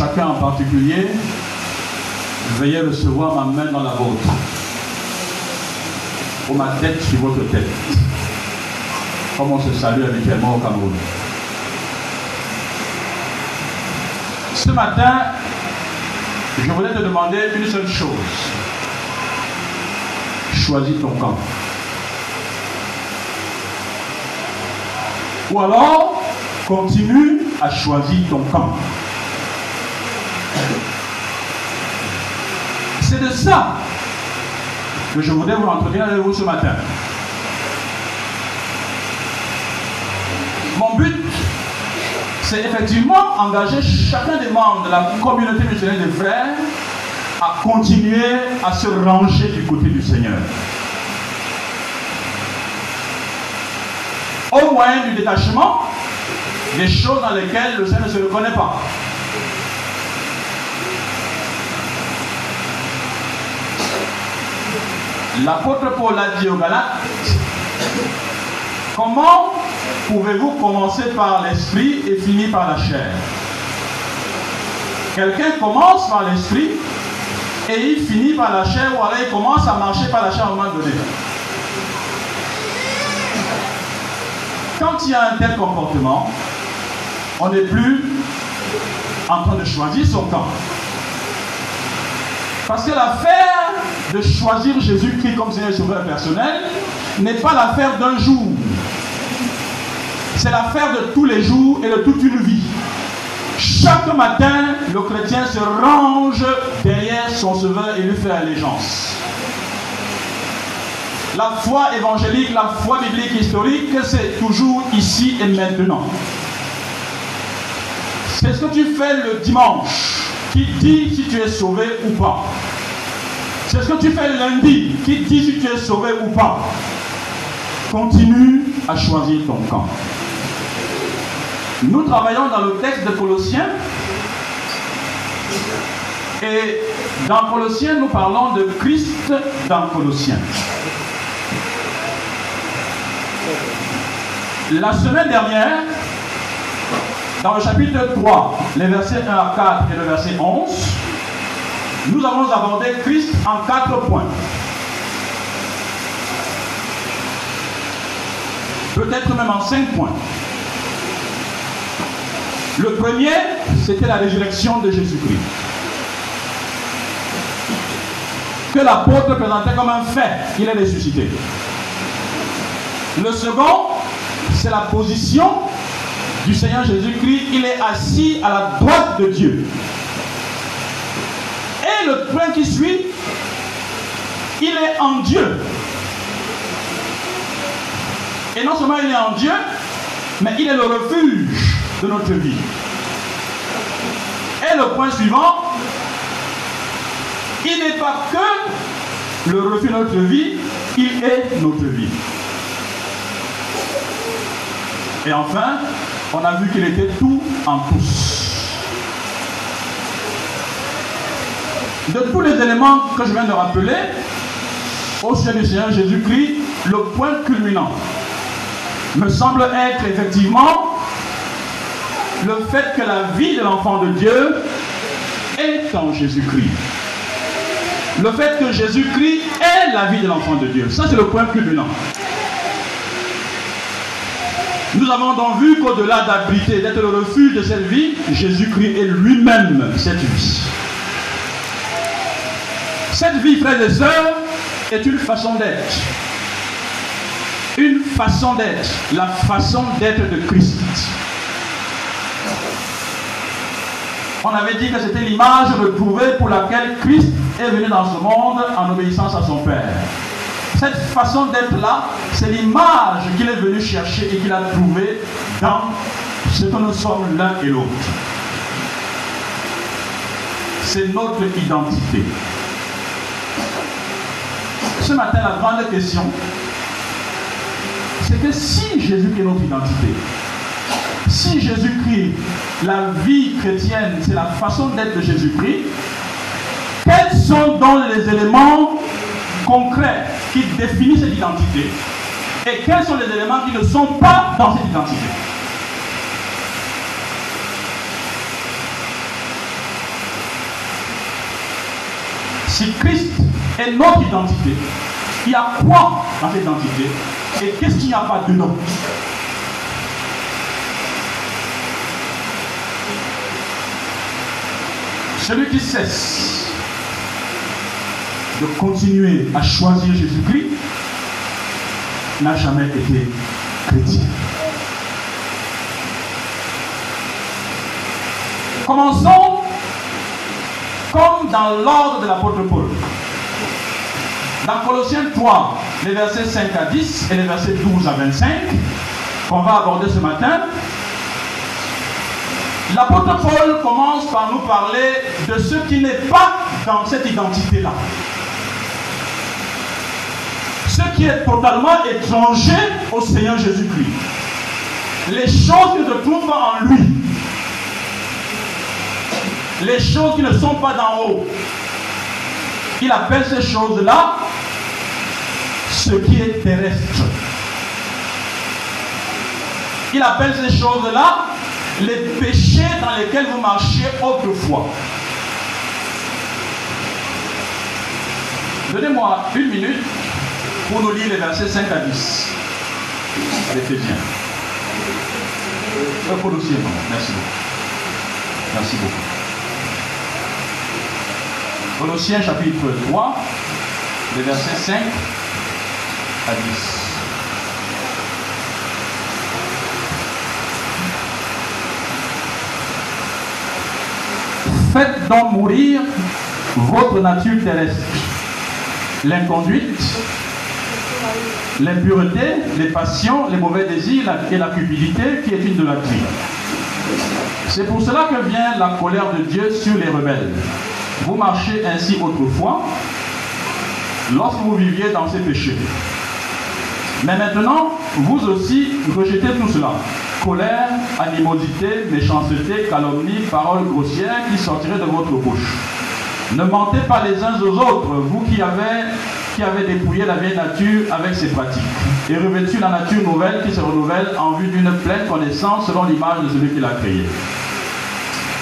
Chacun en particulier, veuillez recevoir ma main dans la vôtre. Pour ma tête sur votre tête. Comme on se salue habituellement au Cameroun. Ce matin, je voulais te demander une seule chose. Choisis ton camp. Ou alors, continue à choisir ton camp. De ça que je voudrais vous entretenir avec vous ce matin. Mon but, c'est effectivement engager chacun des membres de la communauté musulmane des frères à continuer à se ranger du côté du Seigneur. Au moyen du détachement, des choses dans lesquelles le Seigneur ne se reconnaît pas. L'apôtre Paul a dit aux Galates, comment pouvez-vous commencer par l'esprit et finir par la chair? Quelqu'un commence par l'esprit et il finit par la chair ou alors il commence à marcher par la chair un moment donné. Quand il y a un tel comportement, on n'est plus en train de choisir son camp. Parce que l'affaire de choisir Jésus-Christ comme Seigneur Sauveur personnel n'est pas l'affaire d'un jour. C'est l'affaire de tous les jours et de toute une vie. Chaque matin, le chrétien se range derrière son Sauveur et lui fait allégeance. La foi évangélique, la foi biblique historique, c'est toujours ici et maintenant. C'est ce que tu fais le dimanche qui dit si tu es sauvé ou pas. C'est ce que tu fais lundi qui dit si tu es sauvé ou pas. Continue à choisir ton camp. Nous travaillons dans le texte de Colossiens. Et dans Colossiens, nous parlons de Christ dans Colossiens. La semaine dernière, dans le chapitre 3, les versets 1 à 4 et le verset 11, nous avons abordé Christ en quatre points. Peut-être même en cinq points. Le premier, c'était la résurrection de Jésus-Christ. Que l'apôtre présentait comme un fait, il est ressuscité. Le second, c'est la position du Seigneur Jésus-Christ. Il est assis à la droite de Dieu. Et le point qui suit, il est en Dieu. Et non seulement il est en Dieu, mais il est le refuge de notre vie. Et le point suivant, il n'est pas que le refuge de notre vie, il est notre vie. Et enfin, on a vu qu'il était tout en tous. De tous les éléments que je viens de rappeler, au sujet du Seigneur Jésus-Christ, le point culminant me semble être effectivement le fait que la vie de l'enfant de Dieu est en Jésus-Christ. Le fait que Jésus-Christ est la vie de l'enfant de Dieu. Ça, c'est le point culminant. Nous avons donc vu qu'au-delà d'abriter, d'être le refuge de cette vie, Jésus-Christ est lui-même cette vie. Cette vie, frères et sœurs, est une façon d'être. Une façon d'être. La façon d'être de Christ. On avait dit que c'était l'image retrouvée pour laquelle Christ est venu dans ce monde en obéissance à son Père. Cette façon d'être là, c'est l'image qu'il est venu chercher et qu'il a trouvée dans ce que nous sommes l'un et l'autre. C'est notre identité. Matin, la grande question, c'est que si Jésus est notre identité, si Jésus-Christ, la vie chrétienne, c'est la façon d'être de Jésus-Christ, quels sont donc les éléments concrets qui définissent cette identité et quels sont les éléments qui ne sont pas dans cette identité? Si Christ est notre identité, il y a quoi dans cette identité et qu'est-ce qu'il n'y a pas dedans? Celui qui cesse de continuer à choisir Jésus-Christ n'a jamais été chrétien. Commençons comme dans l'ordre de l'apôtre Paul. Dans Colossiens 3, les versets 5 à 10 et les versets 12 à 25, qu'on va aborder ce matin, l'apôtre Paul commence par nous parler de ce qui n'est pas dans cette identité-là. Ce qui est totalement étranger au Seigneur Jésus-Christ. Les choses qui ne se trouvent en lui. Les choses qui ne sont pas d'en haut. Il appelle ces choses-là ce qui est terrestre. Il appelle ces choses-là les péchés dans lesquels vous marchiez autrefois. Donnez-moi une minute pour nous lire les versets 5 à 10. Éphésiens. Euh, Colossiens, merci beaucoup. Merci beaucoup. Colossiens chapitre 3, les versets 5 à 10. Faites donc mourir votre nature terrestre, l'inconduite, l'impureté, les passions, les mauvais désirs et la cupidité qui est une de la. C'est pour cela que vient la colère de Dieu sur les rebelles. Vous marchez ainsi autrefois lorsque vous viviez dans ces péchés. Mais maintenant, vous aussi, rejetez tout cela. Colère, animosité, méchanceté, calomnie, paroles grossières qui sortiraient de votre bouche. Ne mentez pas les uns aux autres, vous qui avez, qui avez dépouillé la vieille nature avec ses pratiques, et revêtu la nature nouvelle qui se renouvelle en vue d'une pleine connaissance selon l'image de celui qui l'a créé.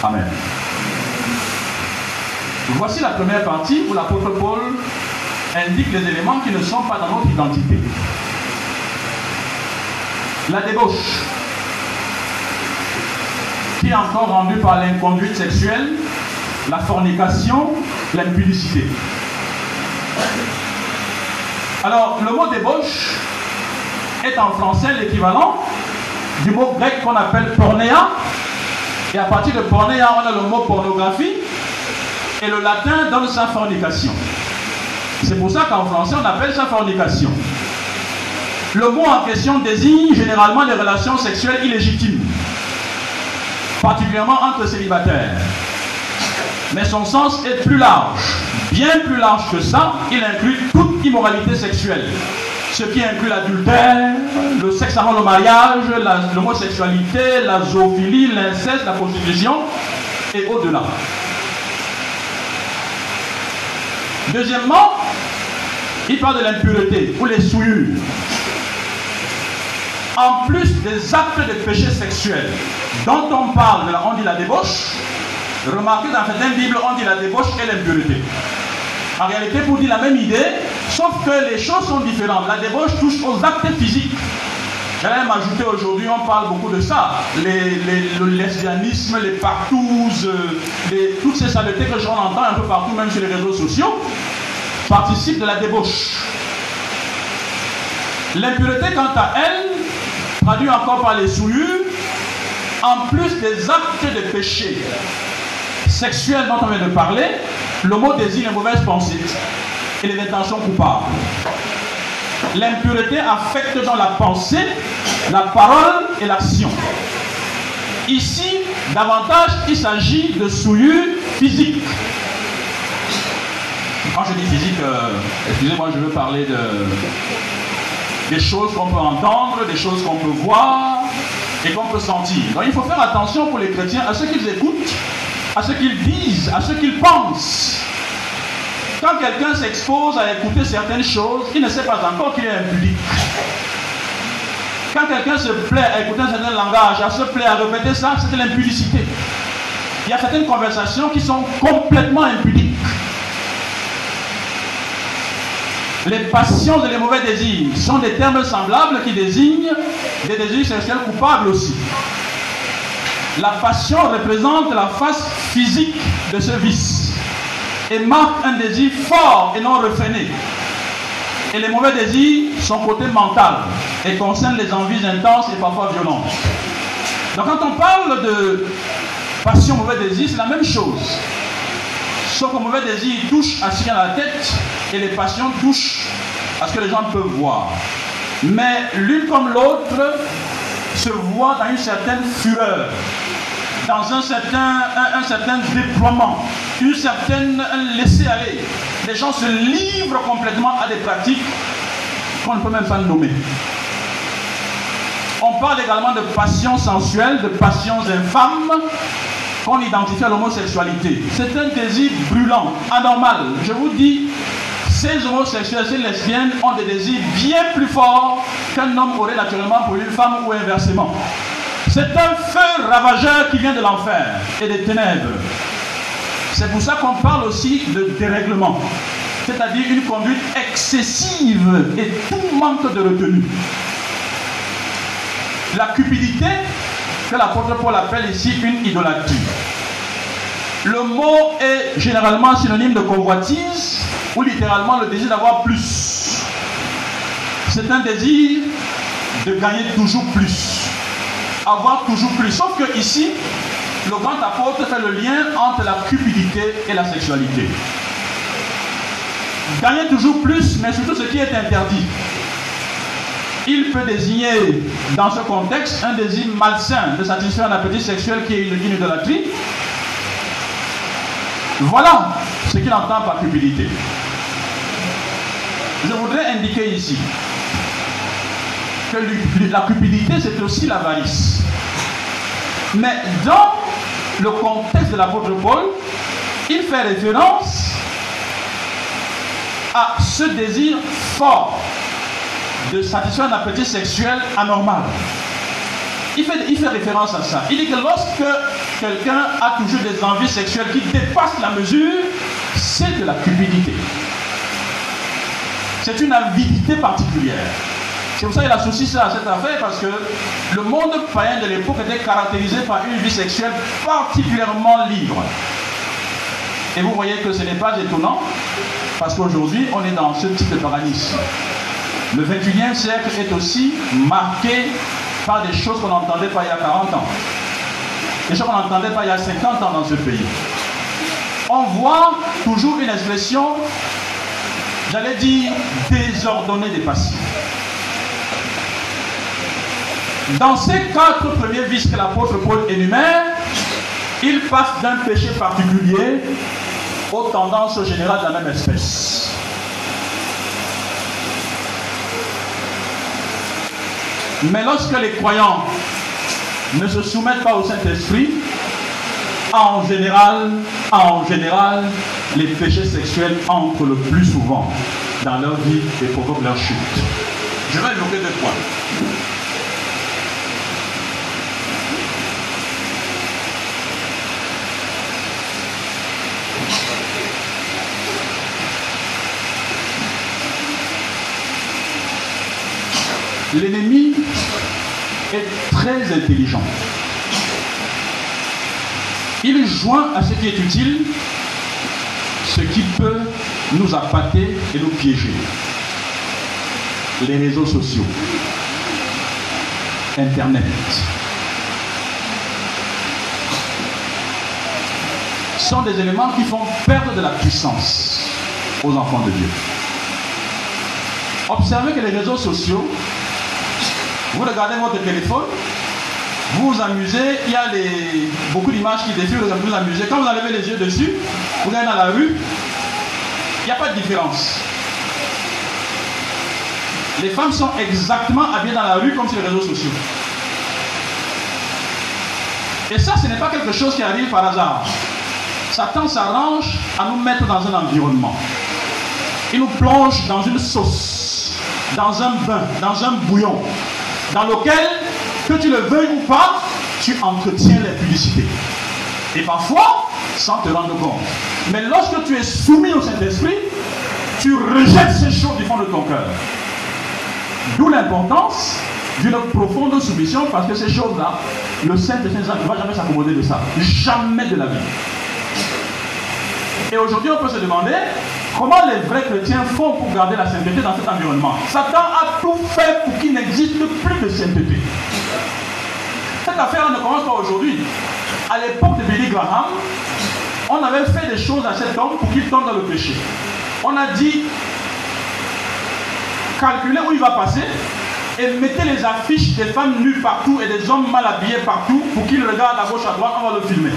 Amen. Voici la première partie où l'apôtre Paul indique les éléments qui ne sont pas dans notre identité. La débauche, qui est encore rendue par l'inconduite sexuelle, la fornication, l'impudicité. Alors, le mot débauche est en français l'équivalent du mot grec qu'on appelle pornéa. Et à partir de pornéa, on a le mot pornographie. Et le latin donne sa fornication. C'est pour ça qu'en français, on appelle ça fornication. Le mot en question désigne généralement les relations sexuelles illégitimes, particulièrement entre célibataires. Mais son sens est plus large, bien plus large que ça. Il inclut toute immoralité sexuelle, ce qui inclut l'adultère, le sexe avant le mariage, l'homosexualité, la zoophilie, l'inceste, la prostitution et au-delà. Deuxièmement, il parle de l'impureté ou les souillures. En plus des actes de péché sexuel dont on parle, on dit la débauche, remarquez dans certaines Bibles, on dit la débauche et l'impureté. En réalité, pour dire la même idée, sauf que les choses sont différentes. La débauche touche aux actes physiques. J'allais m'ajouter aujourd'hui, on parle beaucoup de ça. le lesbianisme, les partouzes, euh, toutes ces saletés que j'en entends un peu partout, même sur les réseaux sociaux, participent de la débauche. L'impureté, quant à elle, traduit encore par les souillures, en plus des actes de péché sexuels dont on vient de parler, le mot désigne les mauvaises pensées et les intentions coupables. L'impureté affecte dans la pensée, la parole et l'action. Ici, davantage, il s'agit de souillures physiques. Quand je dis physique, euh, excusez-moi, je veux parler de, des choses qu'on peut entendre, des choses qu'on peut voir et qu'on peut sentir. Donc il faut faire attention pour les chrétiens à ce qu'ils écoutent, à ce qu'ils disent, à ce qu'ils pensent. Quand quelqu'un s'expose à écouter certaines choses, il ne sait pas encore qu'il est impudique. Quand quelqu'un se plaît à écouter un certain langage, à se plaire à répéter ça, c'est de l'impudicité. Il y a certaines conversations qui sont complètement impudiques. Les passions et les mauvais désirs sont des termes semblables qui désignent des désirs sexuels coupables aussi. La passion représente la face physique de ce vice et marque un désir fort et non refréné. Et les mauvais désirs sont côté mental et concernent les envies intenses et parfois violentes. Donc quand on parle de passion, mauvais désir, c'est la même chose. Sauf que mauvais désir touche à ce qu'il y a la tête et les passions touchent à ce que les gens peuvent voir. Mais l'une comme l'autre se voit dans une certaine fureur, dans un certain, un, certain déploiement, une certaine laisser-aller. Les gens se livrent complètement à des pratiques qu'on ne peut même pas nommer. On parle également de passions sensuelles, de passions infâmes, qu'on identifie à l'homosexualité. C'est un désir brûlant, anormal. Je vous dis, ces homosexuels, ces lesbiennes ont des désirs bien plus forts qu'un homme aurait naturellement pour une femme ou inversement. C'est un feu ravageur qui vient de l'enfer et des ténèbres. C'est pour ça qu'on parle aussi de dérèglement, c'est-à-dire une conduite excessive et tout manque de retenue. La cupidité, que l'apôtre Paul appelle ici une idolâtrie. Le mot est généralement synonyme de convoitise ou littéralement le désir d'avoir plus. C'est un désir de gagner toujours plus, avoir toujours plus. Sauf que ici, le grand apôtre fait le lien entre la cupidité et la sexualité. Gagner toujours plus, mais surtout ce qui est interdit il peut désigner dans ce contexte un désir malsain de satisfaire un appétit sexuel qui est une idolâtrie. Voilà ce qu'il entend par cupidité. Je voudrais indiquer ici que la cupidité, c'est aussi l'avarice. Mais dans le contexte de l'apôtre Paul, il fait référence à ce désir fort de satisfaire un appétit sexuel anormal. Il fait, il fait référence à ça. Il dit que lorsque quelqu'un a toujours des envies sexuelles qui dépassent la mesure, c'est de la cupidité. C'est une avidité particulière. C'est pour ça qu'il associe ça à cette affaire, parce que le monde païen de l'époque était caractérisé par une vie sexuelle particulièrement libre. Et vous voyez que ce n'est pas étonnant, parce qu'aujourd'hui, on est dans ce type de paradigme. Le 21e siècle est aussi marqué par des choses qu'on n'entendait pas il y a 40 ans. Des choses qu'on n'entendait pas il y a 50 ans dans ce pays. On voit toujours une expression, j'allais dire, désordonnée des passions. Dans ces quatre premiers vices que l'apôtre Paul énumère, il passe d'un péché particulier aux tendances générales de la même espèce. Mais lorsque les croyants ne se soumettent pas au Saint-Esprit, en général, en général, les péchés sexuels entrent le plus souvent dans leur vie et provoquent leur chute. Je vais évoquer deux points. L'ennemi est très intelligent. Il joint à ce qui est utile ce qui peut nous appâter et nous piéger. Les réseaux sociaux, Internet, sont des éléments qui font perdre de la puissance aux enfants de Dieu. Observez que les réseaux sociaux vous regardez votre téléphone, vous vous amusez, il y a beaucoup d'images qui défilent, vous vous amusez. Quand vous enlevez les yeux dessus, vous allez dans la rue, il n'y a pas de différence. Les femmes sont exactement habillées dans la rue comme sur les réseaux sociaux. Et ça, ce n'est pas quelque chose qui arrive par hasard. Satan s'arrange à nous mettre dans un environnement. Il nous plonge dans une sauce, dans un bain, dans un bouillon dans lequel, que tu le veuilles ou pas, tu entretiens les publicités. Et parfois, sans te rendre compte. Mais lorsque tu es soumis au Saint-Esprit, tu rejettes ces choses du fond de ton cœur. D'où l'importance d'une profonde soumission parce que ces choses-là, le Saint de Saint-Jean ne va jamais s'accommoder de ça. Jamais de la vie. Et aujourd'hui, on peut se demander comment les vrais chrétiens font pour garder la sainteté dans cet environnement? Satan a tout fait pour qu'il n'existe plus de sainteté. Cette affaire ne commence pas aujourd'hui. À l'époque de Billy Graham, on avait fait des choses à cet homme pour qu'il tombe dans le péché. On a dit, calculez où il va passer et mettez les affiches des femmes nues partout et des hommes mal habillés partout pour qu'il regarde à gauche, à droite, on va le filmer.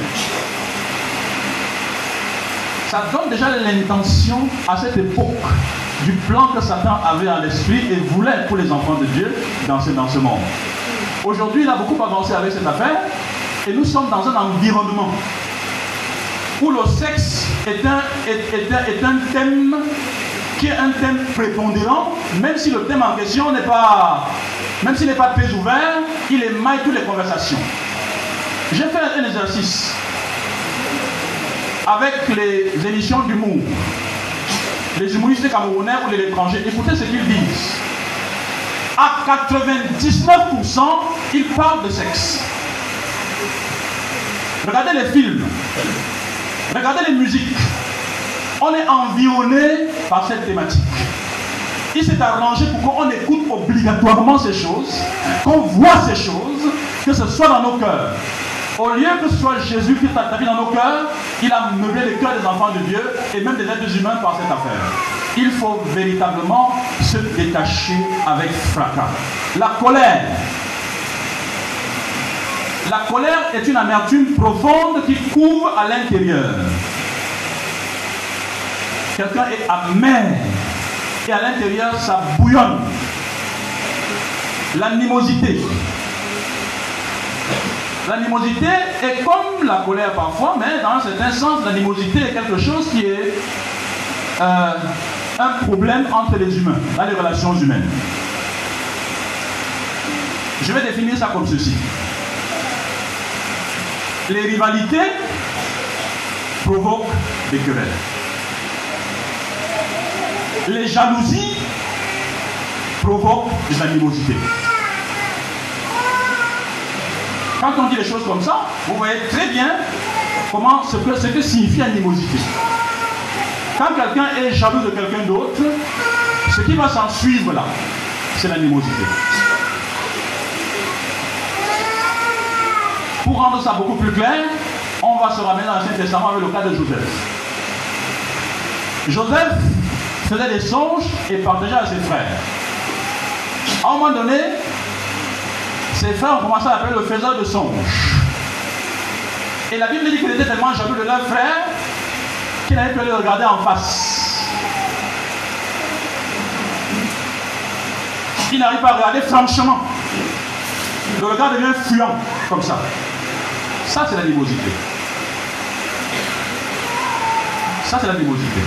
Ça donne déjà l'intention à cette époque du plan que Satan avait à l'esprit et voulait pour les enfants de Dieu dans ce, dans ce monde. Aujourd'hui, il a beaucoup avancé avec cette affaire et nous sommes dans un environnement où le sexe est un, est, un thème qui est un thème prépondérant, même si le thème en question n'est pas, même s'il n'est pas très ouvert, il émaille toutes les conversations. J'ai fait un exercice avec les émissions d'humour, les humoristes camerounais ou les étrangers. Écoutez ce qu'ils disent. À 99%, ils parlent de sexe. Regardez les films. Regardez les musiques. On est environné par cette thématique. Il s'est arrangé pour qu'on écoute obligatoirement ces choses, qu'on voit ces choses, que ce soit dans nos cœurs. Au lieu que ce soit Jésus qui établi dans nos cœurs, il a meublé les cœurs des enfants de Dieu et même des êtres humains par cette affaire. Il faut véritablement se détacher avec fracas. La colère. La colère est une amertume profonde qui couvre à l'intérieur. Quelqu'un est amer et à l'intérieur ça bouillonne. L'animosité. L'animosité est comme la colère parfois, mais dans un certain sens, l'animosité est quelque chose qui est euh, un problème entre les humains, dans les relations humaines. Je vais définir ça comme ceci. Les rivalités provoquent des querelles. Les jalousies provoquent des animosités. Quand on dit des choses comme ça, vous voyez très bien comment ce que, ce que signifie animosité. Quand quelqu'un est jaloux de quelqu'un d'autre, ce qui va s'en suivre là, c'est l'animosité. Pour rendre ça beaucoup plus clair, on va se ramener dans l'Ancien Testament avec le cas de Joseph. Joseph faisait des songes et partageait à ses frères. À un moment donné, ses frères ont commencé à l'appeler le faiseur de songes. Et la Bible dit qu'il était tellement jaloux de leur frère qu'il n'avait pu le regarder en face. Il n'arrive pas à regarder franchement. Le regard devient fuyant, comme ça. Ça, c'est la l'animosité. Ça, c'est la l'animosité.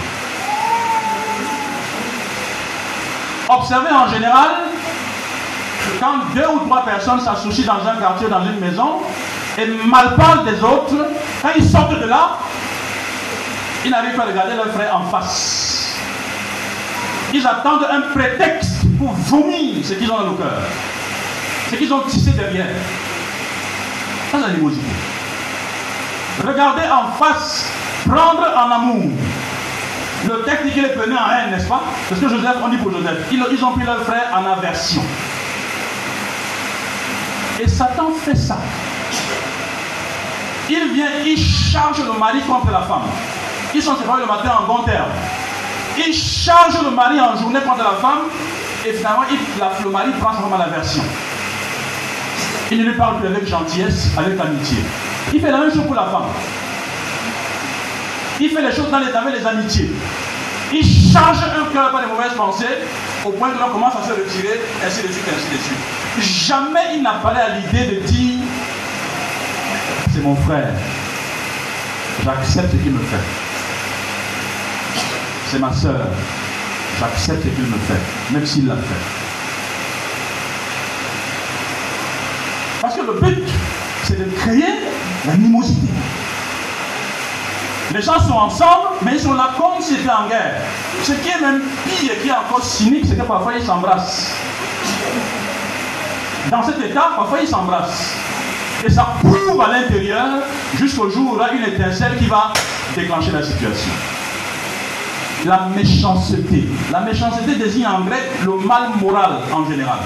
Observez en général quand deux ou trois personnes s'associent dans un quartier, dans une maison, et mal parlent des autres, quand ils sortent de là, ils n'arrivent pas à regarder leur frère en face. Ils attendent un prétexte pour vomir ce qu'ils ont dans le cœur, ce qu'ils ont tissé derrière. Ça, c'est l'animosité. Regarder en face, prendre en amour. Le texte dit qu'ils les prenaient en haine, n'est-ce pas? C'est ce que Joseph, on dit pour Joseph. Ils, ils ont pris leur frère en aversion. Et Satan fait ça. Il vient, il charge le mari contre la femme. Ils sont le matin en bon terme. Il charge le mari en journée contre la femme. Et finalement, il, le mari prend vraiment la version. Il ne lui parle plus avec gentillesse, avec amitié. Il fait la même chose pour la femme. Il fait les choses dans les, avec les amitiés. Charge un cœur par des mauvaises pensées au point que l'on commence à se retirer, ainsi de suite, ainsi de suite. Jamais il n'a parlé à l'idée de dire c'est mon frère, j'accepte ce qu'il me fait. C'est ma soeur, j'accepte ce qu'il me fait, même s'il l'a fait. Parce que le but, c'est de créer l'animosité. Les gens sont ensemble, mais ils sont là comme s'ils étaient en guerre. Ce qui est même pire et qui est encore cynique, c'est que parfois ils s'embrassent. Dans cet état, parfois ils s'embrassent. Et ça prouve à l'intérieur jusqu'au jour où il y a une étincelle qui va déclencher la situation. La méchanceté. La méchanceté désigne en grec le mal moral en général.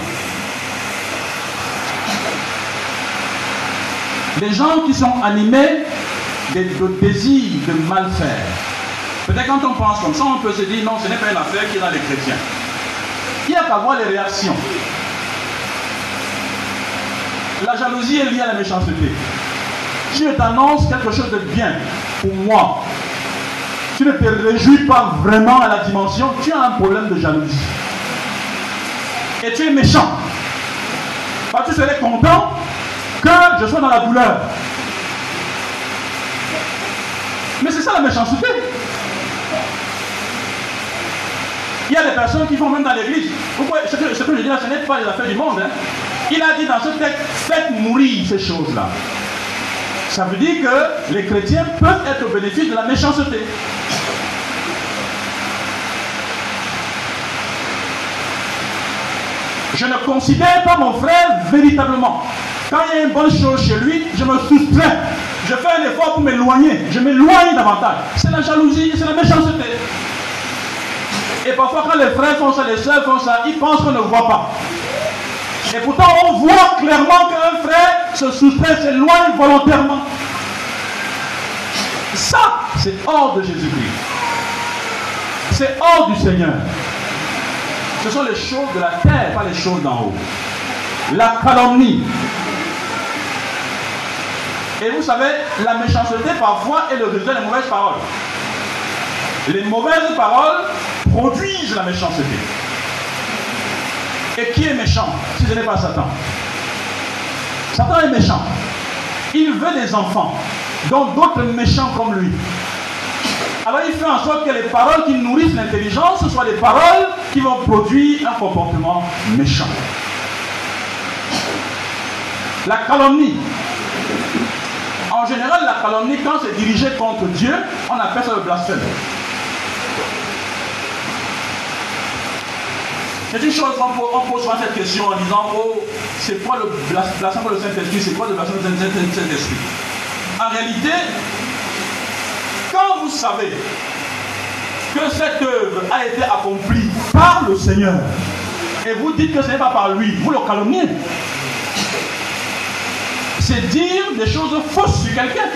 Les gens qui sont animés de, désir de mal faire. Peut-être quand on pense comme ça, on peut se dire non, ce n'est pas une affaire qui est dans les chrétiens. Il n'y a qu'à voir les réactions. La jalousie est liée à la méchanceté. Je t'annonce quelque chose de bien pour moi, tu ne te réjouis pas vraiment à la dimension, tu as un problème de jalousie. Et tu es méchant. Parce tu serais content que je sois dans la douleur. Mais c'est ça la méchanceté. Il y a des personnes qui vont même dans l'église. Ce que, ce que je dis là, ce n'est pas les affaires du monde. Hein. Il a dit dans ce texte, faites mourir ces choses-là. Ça veut dire que les chrétiens peuvent être au bénéfice de la méchanceté. Je ne considère pas mon frère véritablement. Quand il y a une bonne chose chez lui, je me soustrais. Je fais un effort pour m'éloigner. Je m'éloigne davantage. C'est la jalousie, c'est la méchanceté. Et parfois, quand les frères font ça, les soeurs font ça, ils pensent qu'on ne voit pas. Et pourtant, on voit clairement qu'un frère se soustrait, s'éloigne volontairement. Ça, c'est hors de Jésus-Christ. C'est hors du Seigneur. Ce sont les choses de la terre, pas les choses d'en haut. La calomnie. Et vous savez, la méchanceté parfois est le résultat des mauvaises paroles. Les mauvaises paroles produisent la méchanceté. Et qui est méchant si ce n'est pas Satan? Satan est méchant. Il veut des enfants, dont d'autres méchants comme lui. Alors il fait en sorte que les paroles qui nourrissent l'intelligence soient des paroles qui vont produire un comportement méchant. La calomnie. En général, la calomnie, quand c'est dirigé contre Dieu, on appelle ça le blasphème. C'est une chose, on pose, souvent cette question en disant Oh, c'est quoi le blasphème pour le Saint-Esprit? C'est quoi le blasphème le Saint-Esprit? En réalité, quand vous savez que cette œuvre a été accomplie par le Seigneur, et vous dites que ce n'est pas par lui, vous le calomniez. C'est dire des choses fausses sur quelqu'un.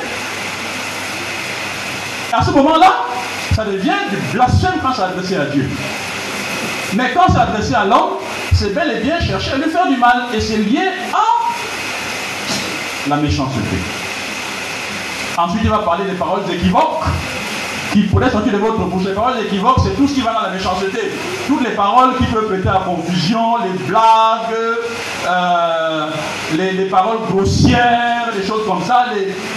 À ce moment-là, ça devient du blasphème quand c'est adressé à Dieu. Mais quand c'est adressé à l'homme, c'est bel et bien chercher à lui faire du mal. Et c'est lié à la méchanceté. Ensuite, il va parler des paroles équivoques qui pourraient sortir de votre bouche. Les paroles équivoques, c'est tout ce qui va dans la méchanceté. Toutes les paroles qui peuvent prêter à confusion, les blagues, euh, les, paroles grossières, des choses comme ça,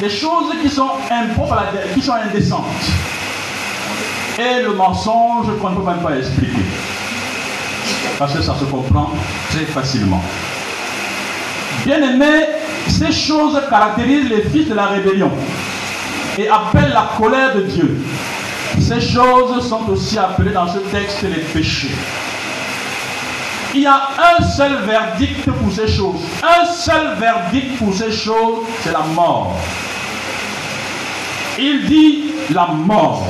les, choses qui sont impropres, qui sont indécentes. Et le mensonge qu'on ne peut même pas expliquer. Parce que ça se comprend très facilement. Bien aimé, ces choses caractérisent les fils de la rébellion et appellent la colère de Dieu. Ces choses sont aussi appelées dans ce texte les péchés. Il y a un seul verdict pour ces choses. Un seul verdict pour ces choses, c'est la mort. Il dit la mort.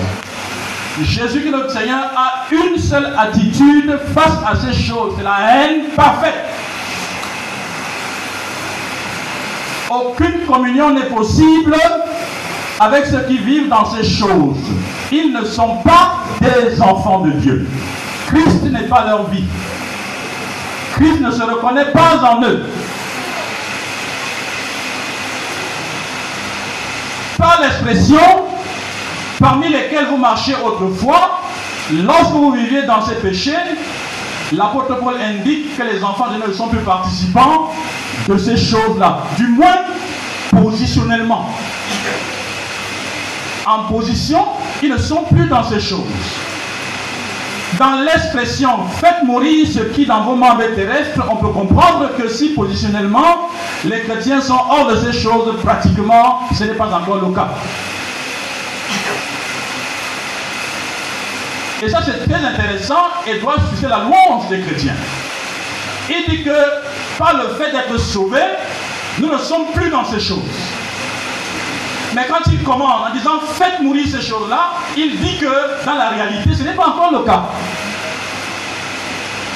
Jésus, notre Seigneur, a une seule attitude face à ces choses. C'est la haine parfaite. Aucune communion n'est possible avec ceux qui vivent dans ces choses. Ils ne sont pas des enfants de Dieu. Christ n'est pas leur vie. Christ ne se reconnaît pas en eux. Par l'expression parmi lesquels vous marchiez autrefois, lorsque vous viviez dans ces péchés, l'apôtre Paul indique que les enfants de Dieu ne sont plus participants de ces choses-là, du moins positionnellement. En position, ils ne sont plus dans ces choses. Dans l'expression faites mourir ce qui dans vos membres terrestres, on peut comprendre que si positionnellement les chrétiens sont hors de ces choses, pratiquement ce n'est pas encore le cas. Et ça, c'est très intéressant et doit susciter la louange des chrétiens. Il dit que par le fait d'être sauvés, nous ne sommes plus dans ces choses. Mais quand il commande en disant faites mourir ces choses-là, il dit que dans la réalité, ce n'est pas encore le cas.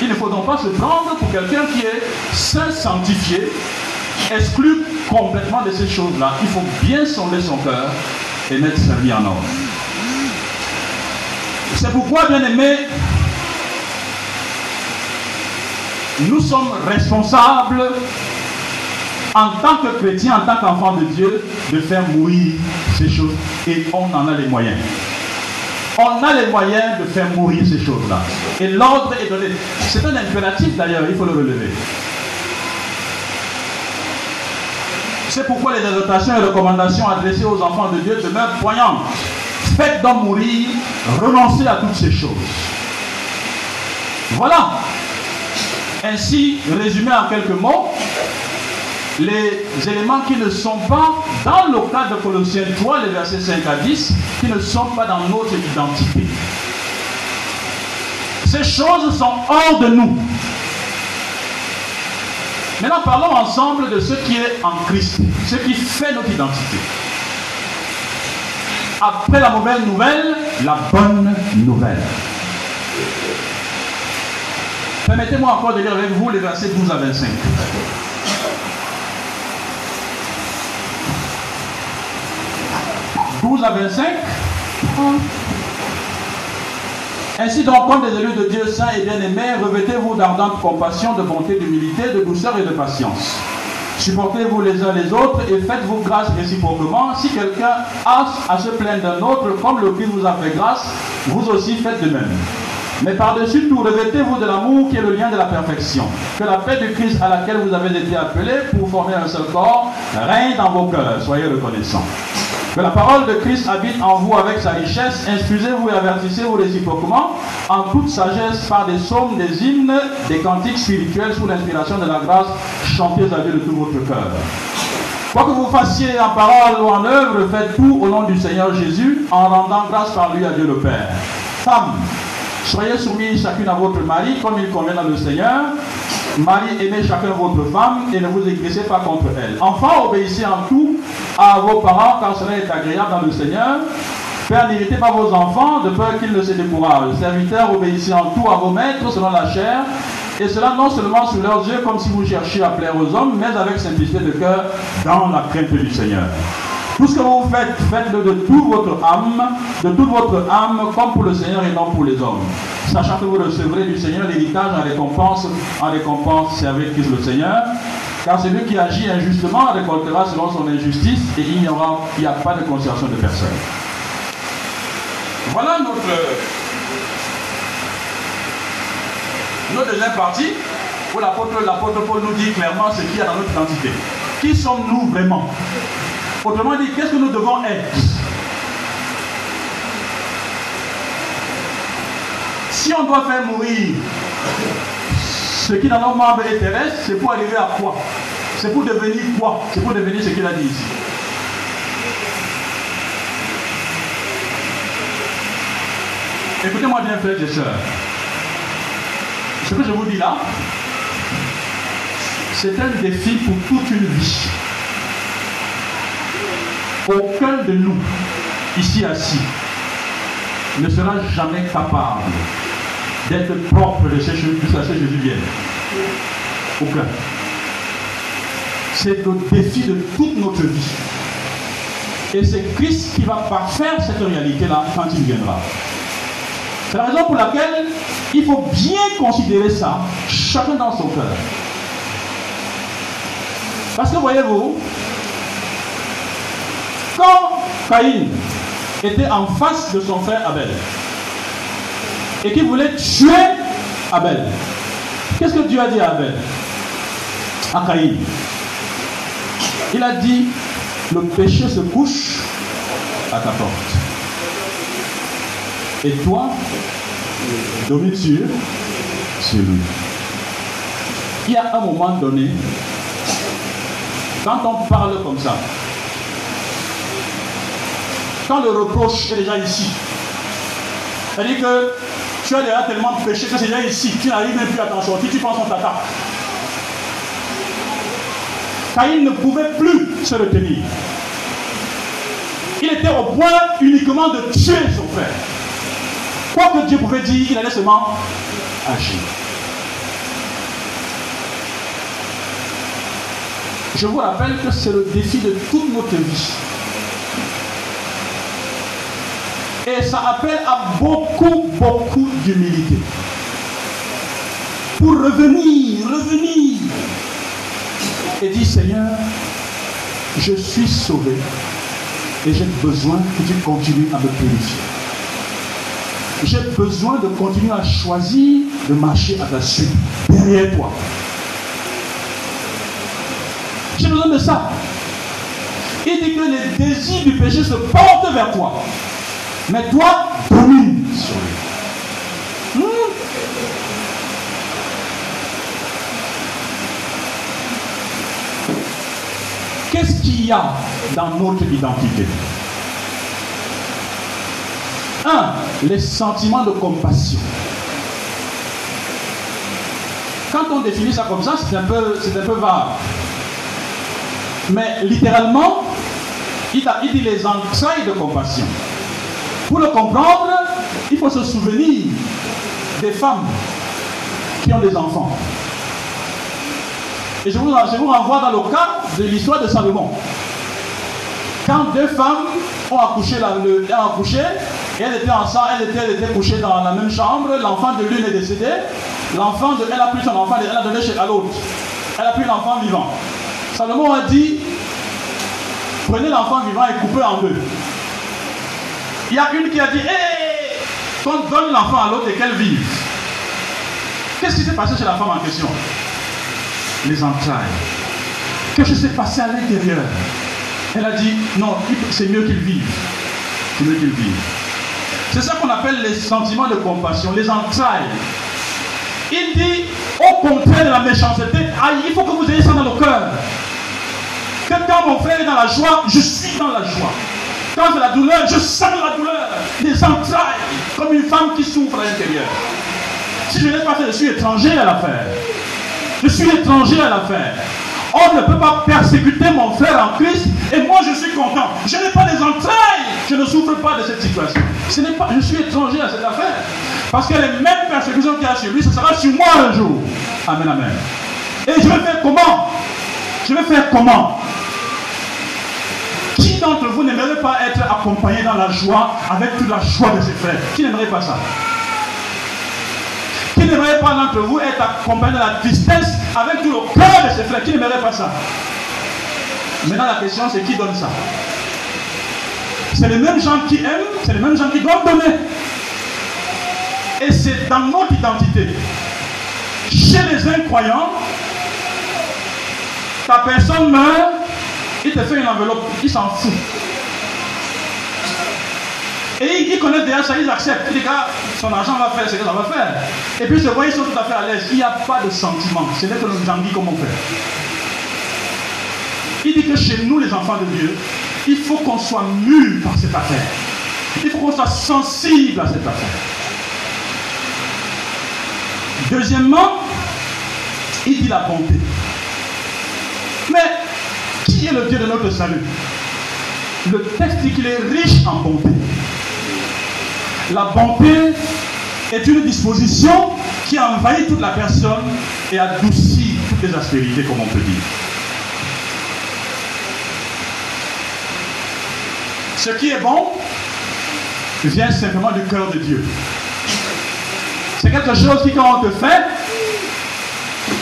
Il ne faut donc pas se prendre pour quelqu'un qui est saint sanctifié, exclu complètement de ces choses-là. Il faut bien sonder son cœur et mettre sa vie en ordre. C'est pourquoi, bien aimé, nous sommes responsables en tant que chrétiens, en tant qu'enfants de Dieu, de faire mourir ces choses. Et on en a les moyens. On a les moyens de faire mourir ces choses-là. Et l'ordre est donné. C'est un impératif d'ailleurs, il faut le relever. C'est pourquoi les exhortations et recommandations adressées aux enfants de Dieu demeurent poignantes. Faites donc mourir, renoncez à toutes ces choses. Voilà. Ainsi, résumé en quelques mots, les éléments qui ne sont pas dans le cadre de Colossiens 3, les versets 5 à 10, qui ne sont pas dans notre identité. Ces choses sont hors de nous. Maintenant, parlons ensemble de ce qui est en Christ, ce qui fait notre identité. Après la mauvaise nouvelle, la bonne nouvelle. Permettez-moi encore de lire avec vous les versets 12 à 25. 12 à 25. Ainsi donc, comme des élus de Dieu saints et bien-aimés, revêtez-vous d'ardente compassion, de bonté, d'humilité, de douceur et de patience. Supportez-vous les uns les autres et faites-vous grâce réciproquement. Si quelqu'un a à se plaindre d'un autre, comme le Christ vous a fait grâce, vous aussi faites de même. Mais par-dessus tout, revêtez-vous de l'amour qui est le lien de la perfection. Que la paix du Christ à laquelle vous avez été appelés pour former un seul corps règne dans vos cœurs. Soyez reconnaissants. Que la parole de Christ habite en vous avec sa richesse. Instruisez-vous et avertissez-vous réciproquement en toute sagesse par des psaumes, des hymnes, des cantiques spirituels sous l'inspiration de la grâce. Chantez à Dieu de tout votre cœur. Quoi que vous fassiez en parole ou en œuvre, faites tout au nom du Seigneur Jésus en rendant grâce par lui à Dieu le Père. Femmes, soyez soumis chacune à votre mari comme il convient dans le Seigneur. Marie, aimez chacun votre femme et ne vous aigrissez pas contre elle. Enfants, obéissez en tout à vos parents car cela est agréable dans le Seigneur. Père, n'irritez pas vos enfants de peur qu'ils ne se découragent. Serviteurs, obéissez en tout à vos maîtres selon la chair. Et cela non seulement sous leurs yeux comme si vous cherchiez à plaire aux hommes, mais avec simplicité de cœur dans la crainte du Seigneur. Tout ce que vous faites, faites-le de toute votre âme, de toute votre âme, comme pour le Seigneur et non pour les hommes. Sachant que vous recevrez du Seigneur l'héritage en récompense, en récompense, servez Christ le Seigneur. Car celui qui agit injustement récoltera selon son injustice et il n'y aura il a pas de concession de personne. Voilà notre, notre deuxième partie où l'apôtre Paul nous dit clairement ce qu'il y a dans notre identité. Qui sommes-nous vraiment? Autrement dit, qu'est-ce que nous devons être Si on doit faire mourir ce qui dans nos membres est terrestre, c'est pour arriver à quoi C'est pour devenir quoi C'est pour devenir ce qu'il a dit. Écoutez-moi bien, frères et sœurs. Ce que je vous dis là, c'est un défi pour toute une vie. Aucun de nous, ici assis, ne sera jamais capable d'être propre de ce jusqu'à ce que Jésus vienne. Aucun. C'est le défi de toute notre vie. Et c'est Christ qui va parfaire cette réalité-là quand il viendra. C'est la raison pour laquelle il faut bien considérer ça, chacun dans son cœur. Parce que voyez-vous, quand Caïn était en face de son frère Abel et qu'il voulait tuer Abel, qu'est-ce que Dieu a dit à Abel À Caïn? Il a dit, le péché se couche à ta porte. Et toi, domine sur, sur lui. Il y a un moment donné, quand on parle comme ça, quand le reproche est déjà ici, c'est-à-dire que Tu as déjà tellement péché que c'est déjà ici. Tu n'arrives même plus à t'en sortir. Tu penses qu'on t'attaque. Caïn ne pouvait plus se retenir. Il était au point uniquement de tuer son frère. Quoi que Dieu pouvait dire, il allait seulement agir. Je vous rappelle que c'est le défi de toute notre vie. Et ça appelle à beaucoup, beaucoup d'humilité. Pour revenir, revenir. Et dire Seigneur, je suis sauvé et j'ai besoin que tu continues à me purifier. J'ai besoin de continuer à choisir de marcher à ta suite, derrière toi. J'ai besoin de ça. Il dit que les désirs du péché se portent vers toi. Mais toi, domine sur lui. Qu'est-ce qu'il y a dans notre identité? Un, les sentiments de compassion. Quand on définit ça comme ça, c'est un peu, un peu vague. Mais littéralement, il, il dit les entrailles de compassion. Pour le comprendre, il faut se souvenir des femmes qui ont des enfants. Et je vous, je vous renvoie dans le cas de l'histoire de Salomon. Quand deux femmes ont accouché, le, ont accouché et elles étaient ensemble, elles étaient, elles étaient couchées dans la même chambre, l'enfant de l'une est décédé, l'enfant de elle a pris son enfant, elle a donné chez l'autre. Elle a pris l'enfant vivant. Salomon a dit, prenez l'enfant vivant et coupez en deux. Il y a une qui a dit, hé, qu'on donne l'enfant à l'autre et qu'elle vive. Qu'est-ce qui s'est passé chez la femme en question? Les entrailles. Qu'est-ce qui s'est passé à l'intérieur? Elle a dit, non, c'est mieux qu'il vive. C'est mieux qu'il vive. C'est ça qu'on appelle les sentiments de compassion, les entrailles. Il dit, au contraire de la méchanceté, il faut que vous ayez ça dans le cœur. Que quand mon frère est dans la joie, je suis dans la joie. Quand c'est la douleur, je sens la douleur, les entrailles, comme une femme qui souffre à l'intérieur. Si je n'ai pas fait, je suis étranger à l'affaire. Je suis étranger à l'affaire. On ne peut pas persécuter mon frère en Christ et moi je suis content. Je n'ai pas les entrailles. Je ne souffre pas de cette situation. Ce n'est pas, je suis étranger à cette affaire. Parce que les mêmes persécutions qu'il y a sur lui, ce sera sur moi un jour. Amen, amen. Et je vais faire comment? Je vais faire comment? Qui d'entre vous n'aimerait pas être accompagné dans la joie avec toute la joie de ses frères? Qui n'aimerait pas ça? Qui n'aimerait pas d'entre vous être accompagné dans la tristesse avec tout le cœur de ses frères? Qui n'aimerait pas ça? Maintenant la question c'est qui donne ça? C'est les mêmes gens qui aiment, c'est les mêmes gens qui doivent donner. Et c'est dans notre identité. Chez les incroyants, ta personne meurt, il te fait une enveloppe, il s'en fout? Et ils, connaissent déjà ça, ils acceptent. Ils disent, son argent va faire ce que ça va faire. Et puis, se voient, ils sont tout à fait à l'aise. Il n'y a pas de sentiment. Ce n'est que nous dit comment faire. Il dit que chez nous, les enfants de Dieu, il faut qu'on soit mûrs par cette affaire. Il faut qu'on soit sensible à cette affaire. Deuxièmement, il dit la bonté. Qui est le Dieu de notre salut Le texte dit qu'il est riche en bonté. La bonté est une disposition qui envahit toute la personne et adoucit toutes les aspérités, comme on peut dire. Ce qui est bon vient simplement du cœur de Dieu. C'est quelque chose qui, quand on te fait,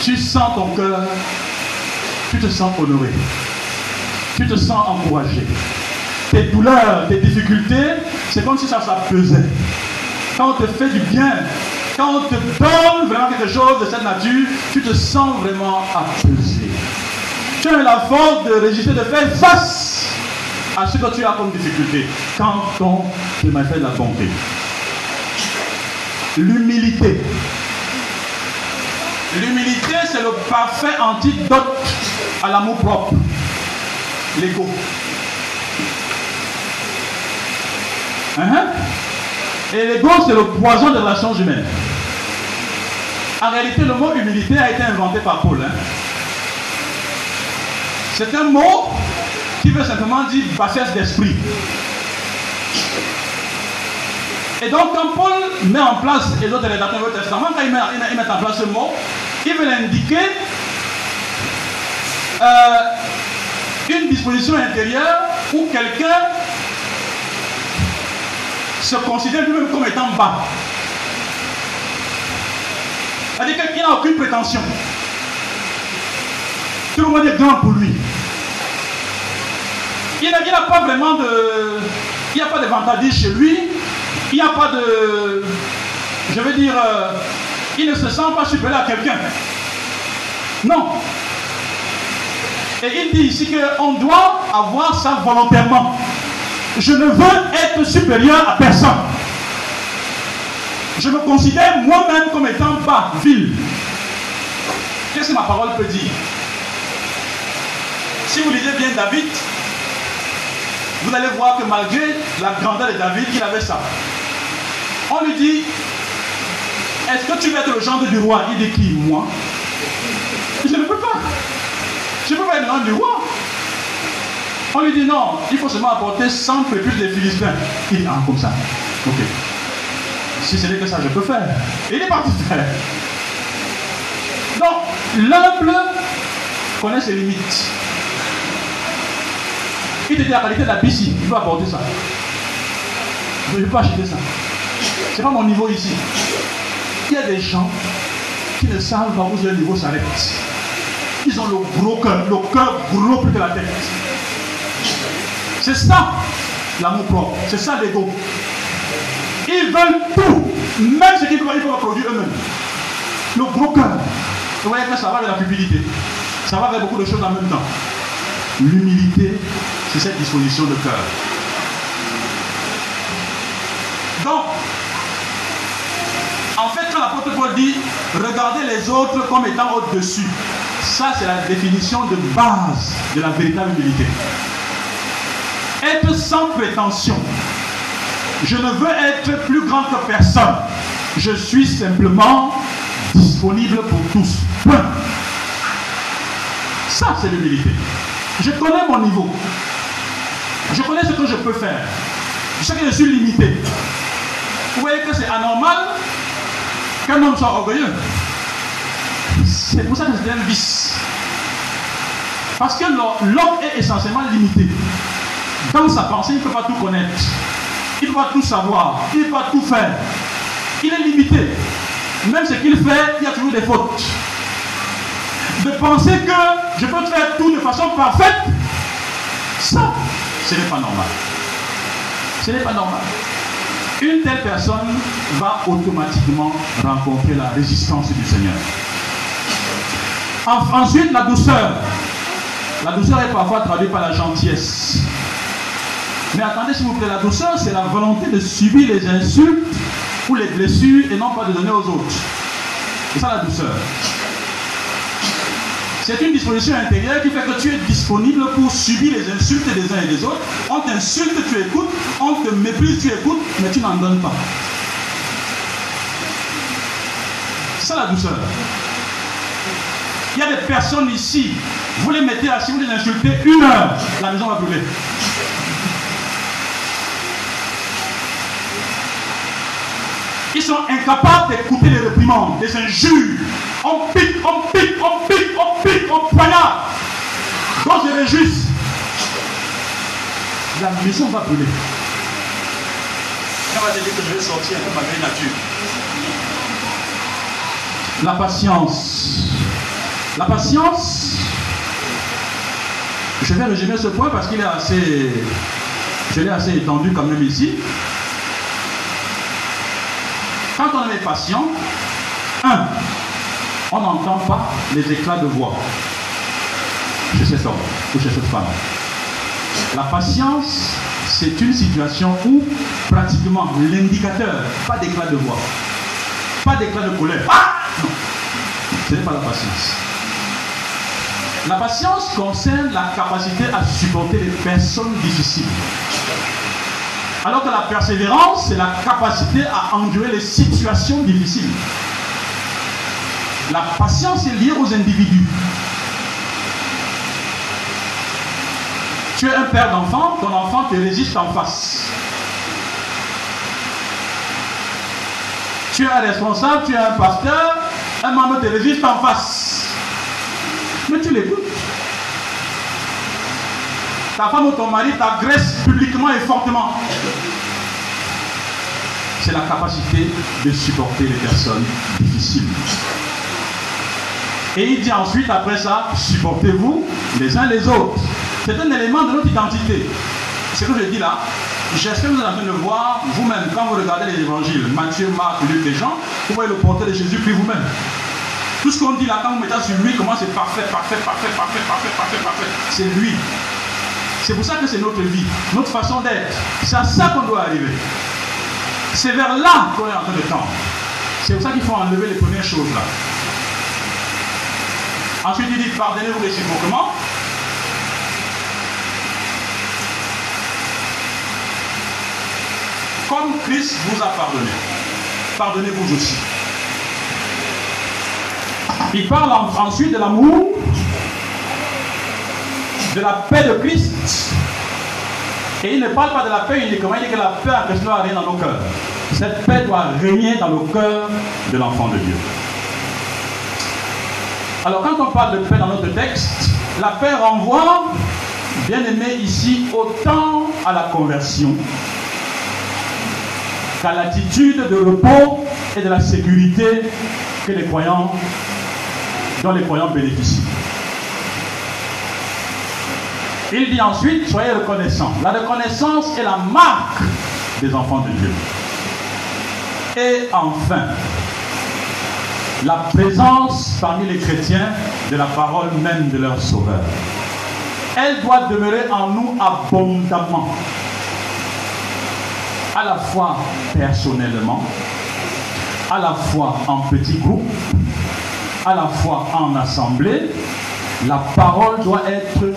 tu sens ton cœur, tu te sens honoré, tu te sens encouragé. Tes douleurs, tes difficultés, c'est comme si ça s'apaisait. Quand on te fait du bien, quand on te donne vraiment quelque chose de cette nature, tu te sens vraiment apaisé. Tu as la force de résister, de faire face à ce que tu as comme difficulté quand on te fait la bonté. L'humilité. L'humilité, c'est le parfait antidote à l'amour propre. L'ego. Hein? Et l'ego, c'est le poison des relations humaines. En réalité, le mot humilité a été inventé par Paul. Hein. C'est un mot qui veut simplement dire bassesse d'esprit. Et donc, quand Paul met en place les autres rédacteurs du Testament, quand il met, en place ce mot, il veut indiquer euh, une disposition intérieure où quelqu'un se considère lui-même comme étant bas. C'est-à-dire qu'il n'a aucune prétention. Tout le monde est grand pour lui. Il n'a pas vraiment de. Il n'y a pas de vantardise chez lui. Il n'y a pas de. Je veux dire. Euh, il ne se sent pas supérieur à quelqu'un. Non. Et il dit ici qu'on doit avoir ça volontairement. Je ne veux être supérieur à personne. Je me considère moi-même comme étant bas, vil. Qu'est-ce que ma parole peut dire? Si vous lisez bien David, vous allez voir que malgré la grandeur de David, il avait ça. On lui dit, est-ce que tu veux être le gendre du roi? Il dit qui Moi? Je ne peux pas. Je peux être le gendre du roi. On lui dit non, il faut seulement apporter 100 plus des Philistins. Il dit, ah, comme ça. Ok. Si ce n'est que ça, je peux faire. Il est parti faire. Donc, l'humble connaît ses limites. Il te dit la qualité de la piscine, il faut apporter ça. Je ne peux pas acheter ça. Ce n'est pas mon niveau ici. Il y a des gens qui ne savent pas où leur niveau s'arrête. Ils ont le gros cœur, le cœur gros plus que la tête. C'est ça l'amour propre, c'est ça l'ego. Ils veulent tout, même ce qu'ils peuvent, produire eux-mêmes. Le gros cœur. Vous voyez que ça va avec la publicité. Ça va avec beaucoup de choses en même temps. L'humilité, c'est cette disposition de cœur. Donc, en fait, quand l'apôtre Paul dit regardez les autres comme étant au-dessus, ça c'est la définition de base de la véritable humilité. Être sans prétention. Je ne veux être plus grand que personne. Je suis simplement disponible pour tous. Point. Ça, c'est l'humilité. Je connais mon niveau. Je connais ce que je peux faire. Je sais que je suis limité. Vous voyez que c'est anormal qu'un homme soit orgueilleux. C'est pour ça que c'est un vice. Parce que l'homme est essentiellement limité. Dans sa pensée, il ne peut pas tout connaître. Il ne peut pas tout savoir. Il ne peut pas tout faire. Il est limité. Même ce qu'il fait, il y a toujours des fautes. De penser que je peux faire tout de façon parfaite, ça, ce n'est pas normal. Ce n'est pas normal. Une telle personne va automatiquement rencontrer la résistance du Seigneur. Ensuite, la douceur. La douceur est parfois traduite par la gentillesse. Mais attendez, s'il vous plaît, la douceur, c'est la volonté de subir les insultes ou les blessures et non pas de donner aux autres. C'est ça la douceur. C'est une disposition intérieure qui fait que tu es disponible pour subir les insultes des uns et des autres. On t'insulte, tu écoutes. On te méprise, tu écoutes, mais tu n'en donnes pas. C'est ça la douceur. Il y a des personnes ici, vous les mettez assis, vous les insultez une heure, la maison va brûler. Ils sont incapables d'écouter les réprimandes, les injures. On pique, on pique, on pique, on pique, on poignarde. Donc je réjouis. La maison va brûler. On va dire que je vais sortir de ma nature. La patience. La patience, je vais résumer ce point parce qu'il est assez, je l'ai assez étendu quand même ici. Quand on est patient, un, on n'entend pas les éclats de voix chez cet homme ou chez cette femme. La patience, c'est une situation où pratiquement l'indicateur, pas d'éclat de voix, pas d'éclat de colère. Ah non, ce n'est pas la patience. La patience concerne la capacité à supporter les personnes difficiles. Alors que la persévérance, c'est la capacité à endurer les situations difficiles. La patience est liée aux individus. Tu es un père d'enfant, ton enfant te résiste en face. Tu es un responsable, tu es un pasteur, un membre te résiste en face. Mais tu l'écoutes. Ta femme ou ton mari t'agresse publiquement et fortement. C'est la capacité de supporter les personnes difficiles. Et il dit ensuite, après ça, supportez-vous les uns les autres. C'est un élément de notre identité. Ce que je dis là, j'espère que vous êtes en train de voir vous-même, quand vous regardez les évangiles, Matthieu, Marc, Luc et Jean, vous voyez le portrait de Jésus-Christ vous-même. Tout ce qu'on dit là, quand vous mettez sur lui, comment c'est parfait, parfait, parfait, parfait, parfait, parfait, parfait. C'est lui. C'est pour ça que c'est notre vie, notre façon d'être. C'est à ça qu'on doit arriver. C'est vers là qu'on est en train de tendre. C'est pour ça qu'il faut enlever les premières choses là. Ensuite, il dit pardonnez-vous réciproquement. Comme Christ vous a pardonné, pardonnez-vous aussi. Il parle ensuite de l'amour, de la paix de Christ. Et il ne parle pas de la paix uniquement, il dit que la paix en Christ doit régner dans nos cœurs. Cette paix doit régner dans le cœur de l'enfant de Dieu. Alors quand on parle de paix dans notre texte, la paix renvoie, bien aimé ici, autant à la conversion qu'à l'attitude de repos et de la sécurité que les croyants, dont les croyants bénéficient. Il dit ensuite, soyez reconnaissants. La reconnaissance est la marque des enfants de Dieu. Et enfin, la présence parmi les chrétiens de la parole même de leur Sauveur. Elle doit demeurer en nous abondamment, à la fois personnellement, à la fois en petits groupes, à la fois en assemblée. La parole doit être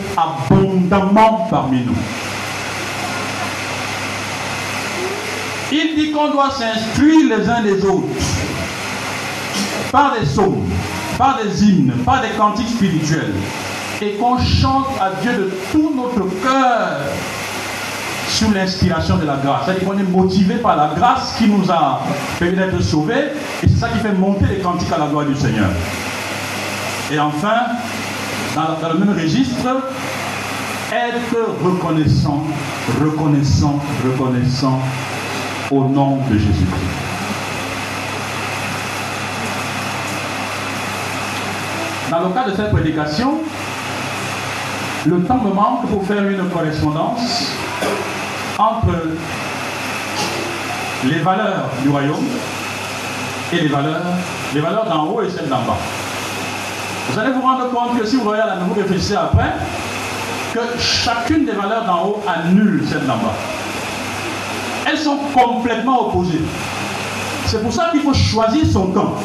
abondamment parmi nous. Il dit qu'on doit s'instruire les uns les autres par des psaumes, par des hymnes, par des cantiques spirituels, et qu'on chante à Dieu de tout notre cœur sous l'inspiration de la grâce. C'est-à-dire qu'on est motivé par la grâce qui nous a permis d'être sauvés, et c'est ça qui fait monter les cantiques à la gloire du Seigneur. Et enfin, dans, dans le même registre, être reconnaissant, reconnaissant, reconnaissant au nom de Jésus-Christ. Dans le cas de cette prédication, le temps me manque pour faire une correspondance entre les valeurs du royaume et les valeurs, les valeurs d'en haut et celles d'en bas. Vous allez vous rendre compte que si vous voyez vous réfléchissez après, que chacune des valeurs d'en haut annule celle d'en bas. Elles sont complètement opposées. C'est pour ça qu'il faut choisir son camp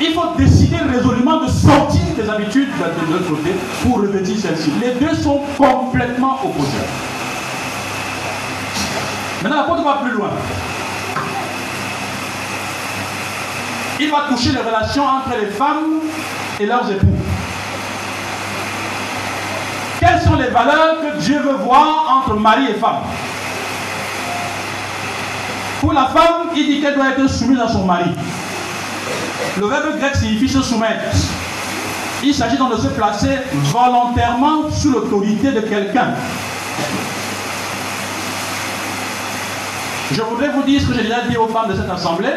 il faut décider résolument de sortir des habitudes de l'autre côté pour revêtir celle-ci. Les deux sont complètement opposés. Maintenant, l'apôtre va plus loin. Il va toucher les relations entre les femmes et leurs époux. Quelles sont les valeurs que Dieu veut voir entre mari et femme? Pour la femme, il dit qu'elle doit être soumise à son mari. Le verbe grec signifie se soumettre. Il s'agit donc de se placer volontairement sous l'autorité de quelqu'un. Je voudrais vous dire ce que j'ai déjà dit aux femmes de cette assemblée.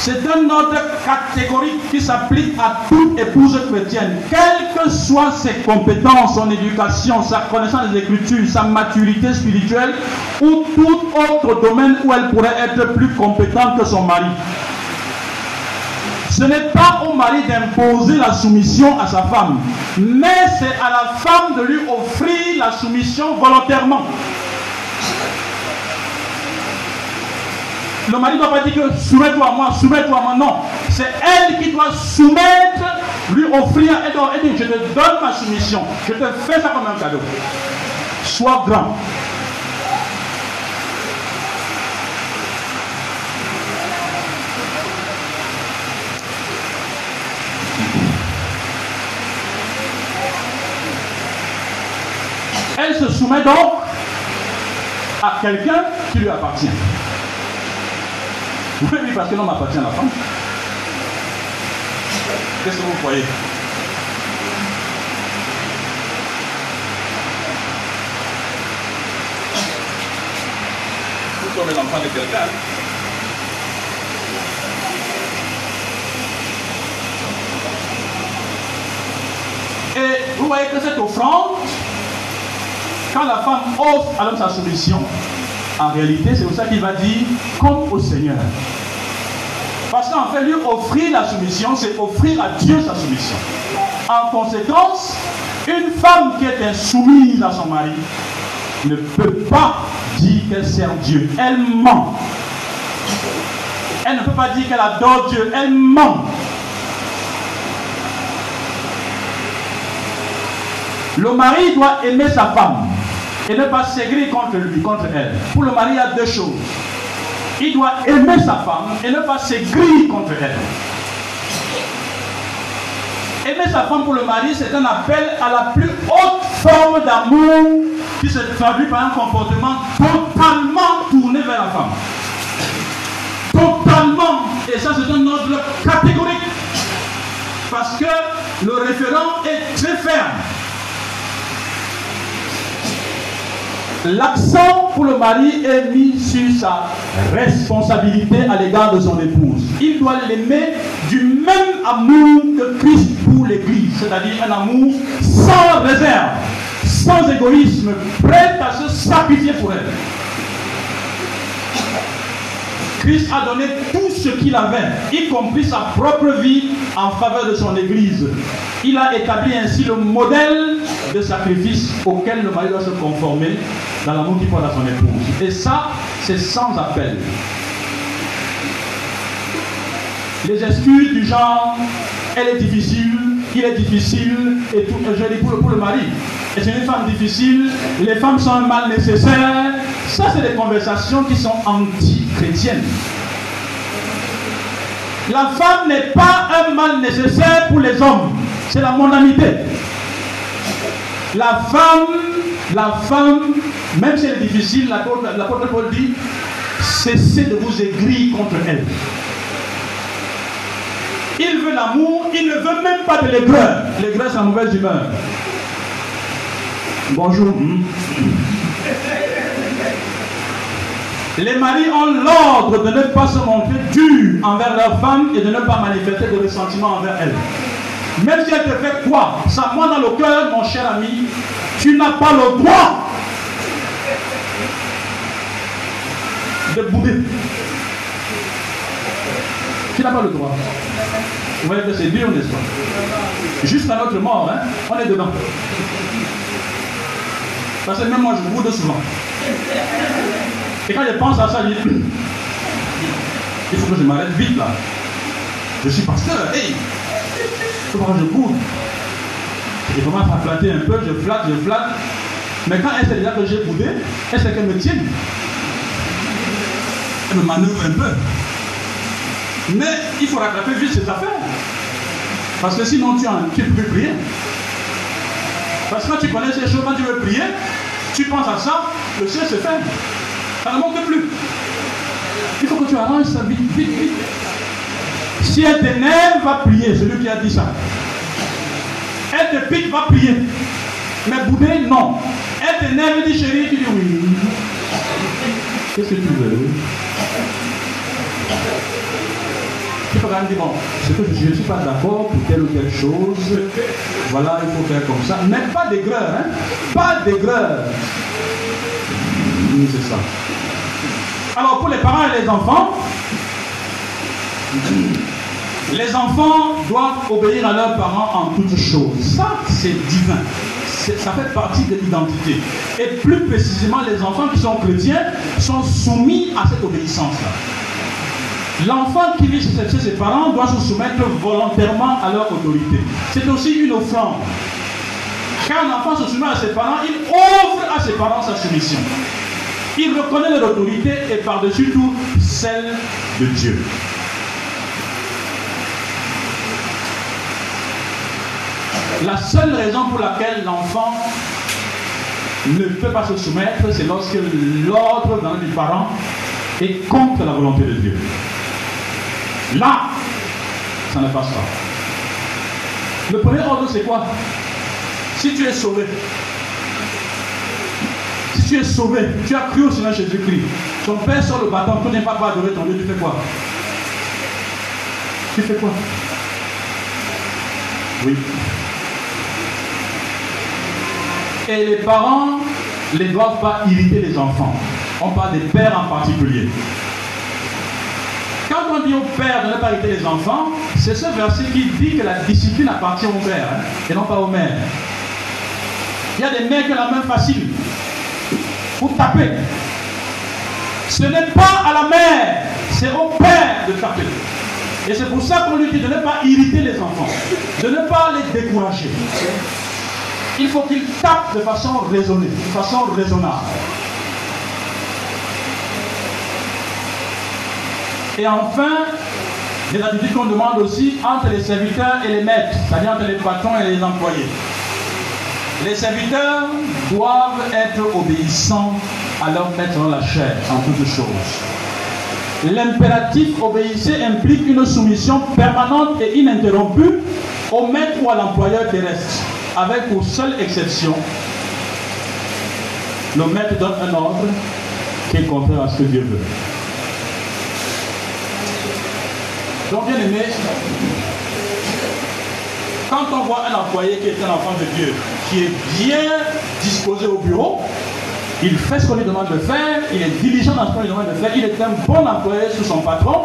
C'est un ordre catégorique qui s'applique à toute épouse chrétienne, quelles que soient ses compétences, son éducation, sa connaissance des Écritures, sa maturité spirituelle ou tout autre domaine où elle pourrait être plus compétente que son mari. Ce n'est pas au mari d'imposer la soumission à sa femme, mais c'est à la femme de lui offrir la soumission volontairement. Le mari ne doit pas dire que soumets-toi à moi, soumets-toi à moi. Non. C'est elle qui doit soumettre, lui offrir et donc et dire, je te donne ma soumission. Je te fais ça comme un cadeau. Sois grand. Elle se soumet donc à quelqu'un qui lui appartient. Oui, parce que l'homme appartient à la femme. Qu'est-ce que vous croyez Vous sommes l'enfant de quelqu'un. Et vous voyez que cette offrande, quand la femme offre à l'homme sa soumission, en réalité, c'est pour ça qu'il va dire comme au Seigneur. Parce qu'en fait, lui offrir la soumission, c'est offrir à Dieu sa soumission. En conséquence, une femme qui est insoumise à son mari ne peut pas dire qu'elle sert Dieu. Elle ment. Elle ne peut pas dire qu'elle adore Dieu. Elle ment. Le mari doit aimer sa femme et ne pas s'aigrir contre lui, contre elle. Pour le mari, il y a deux choses. Il doit aimer sa femme et ne pas s'aigrir contre elle. Aimer sa femme pour le mari, c'est un appel à la plus haute forme d'amour qui se traduit par un comportement totalement tourné vers la femme. Totalement. Et ça, c'est un ordre catégorique. Parce que le référent est très ferme. L'accent pour le mari est mis sur sa responsabilité à l'égard de son épouse. Il doit l'aimer du même amour que Christ pour l'Église, c'est-à-dire un amour sans réserve, sans égoïsme, prêt à se sacrifier pour elle. Christ a donné tout ce qu'il avait, y compris sa propre vie en faveur de son Église. Il a établi ainsi le modèle de sacrifice auquel le mari doit se conformer dans l'amour qu'il porte à son épouse. Et ça, c'est sans appel. Les excuses du genre, elle est difficile, il est difficile, et tout, je dis pour le, pour le mari. C'est une femme difficile, les femmes sont un mal nécessaire. Ça, c'est des conversations qui sont anti-chrétiennes. La femme n'est pas un mal nécessaire pour les hommes. C'est la mondanité. La femme, la femme, même si elle est difficile, l'apôtre Paul dit, cessez de vous aigrir contre elle. Il veut l'amour, il ne veut même pas de l'aigreur. L'aigreur, c'est la mauvaise humeur. Bonjour. Les maris ont l'ordre de ne pas se montrer durs envers leur femme et de ne pas manifester de ressentiment envers elle. Même si elle te fait quoi? Ça moi dans le cœur, mon cher ami, tu n'as pas le droit de bouder. Tu n'as pas le droit. Vous voyez que c'est dur, n'est-ce pas? Jusqu'à notre mort, hein, on est dedans. Parce que même moi, je boude souvent. Et quand je pense à ça, je dis, il faut que je m'arrête vite là. Je suis pasteur, hey que je boude. Je commence à flatter un peu, je flatte, je flatte. Mais quand elle sait déjà que j'ai boudé, elle sait qu'elle me tient? Elle me manœuvre un peu. Mais il faut rattraper vite cette affaire. Parce que sinon tu ne peux plus prier. Parce que quand tu connais ces choses, quand tu veux prier, tu penses à ça, le ciel se ferme. Ça ne manque plus. Il faut que tu arranges ça vite, vite, vite. Si elle t'énerve, va prier, celui qui a dit ça. Elle te pique, va prier. Mais bouder, non. Elle t'énerve, dit chérie, tu dis oui. Qu'est-ce que tu veux? Que je ne suis pas d'accord pour telle ou telle chose, voilà, il faut faire comme ça. Mais pas d'aigreur, hein Pas d'aigreur. C'est ça. Alors pour les parents et les enfants, les enfants doivent obéir à leurs parents en toutes choses. Ça, c'est divin. Ça fait partie de l'identité. Et plus précisément, les enfants qui sont chrétiens sont soumis à cette obéissance-là. L'enfant qui vit chez ses parents doit se soumettre volontairement à leur autorité. C'est aussi une offrande. Quand un enfant se soumet à ses parents, il offre à ses parents sa soumission. Il reconnaît leur autorité et par-dessus tout celle de Dieu. La seule raison pour laquelle l'enfant ne peut pas se soumettre, c'est lorsque l'ordre dans du parent est contre la volonté de Dieu. Là, ça ne passe pas. Le premier ordre, c'est quoi? Si tu es sauvé, si tu es sauvé, tu as cru au Seigneur Jésus-Christ, ton père sur le bâton, tu n'es pas pas adorer ton Dieu, tu fais quoi? Tu fais quoi? Oui. Et les parents ne doivent pas irriter les enfants. On parle des pères en particulier. Quand on dit au père de ne pas irriter les enfants, c'est ce verset qui dit que la discipline appartient au père hein, et non pas aux mères. Il y a des mères qui ont la main facile pour taper. Ce n'est pas à la mère, c'est au père de taper. Et c'est pour ça qu'on lui dit de ne pas irriter les enfants, de ne pas les décourager. Il faut qu'ils tapent de façon raisonnée, de façon raisonnable. Et enfin, les attitudes qu'on demande aussi entre les serviteurs et les maîtres, c'est-à-dire entre les patrons et les employés. Les serviteurs doivent être obéissants à leur maître dans la chair, en toutes choses. L'impératif obéissez implique une soumission permanente et ininterrompue au maître ou à l'employeur terrestre, avec pour seule exception, le maître donne un ordre qui est contraire à ce que Dieu veut. Donc, bien aimé, quand on voit un employé qui est un enfant de Dieu, qui est bien disposé au bureau, il fait ce qu'on lui demande de faire, il est diligent dans ce qu'on lui demande de faire, il est un bon employé sous son patron.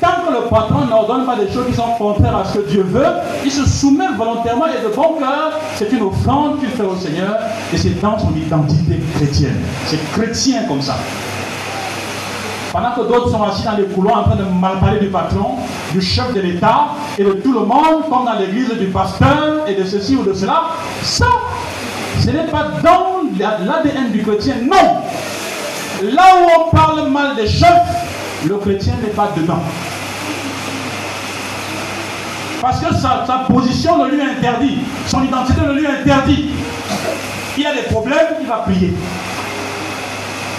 Tant que le patron n'ordonne pas des choses qui sont contraires à ce que Dieu veut, il se soumet volontairement et de bon cœur. C'est une offrande qu'il fait au Seigneur et c'est dans son identité chrétienne. C'est chrétien comme ça. Pendant que d'autres sont assis dans les couloirs en train de mal parler du patron, du chef de l'État et de tout le monde, comme dans l'église du pasteur et de ceci ou de cela, ça, ce n'est pas dans l'ADN du chrétien, non. Là où on parle mal des chefs, le chrétien n'est pas dedans. Parce que sa, position ne lui interdit, son identité ne lui interdit. Il a des problèmes, il va prier.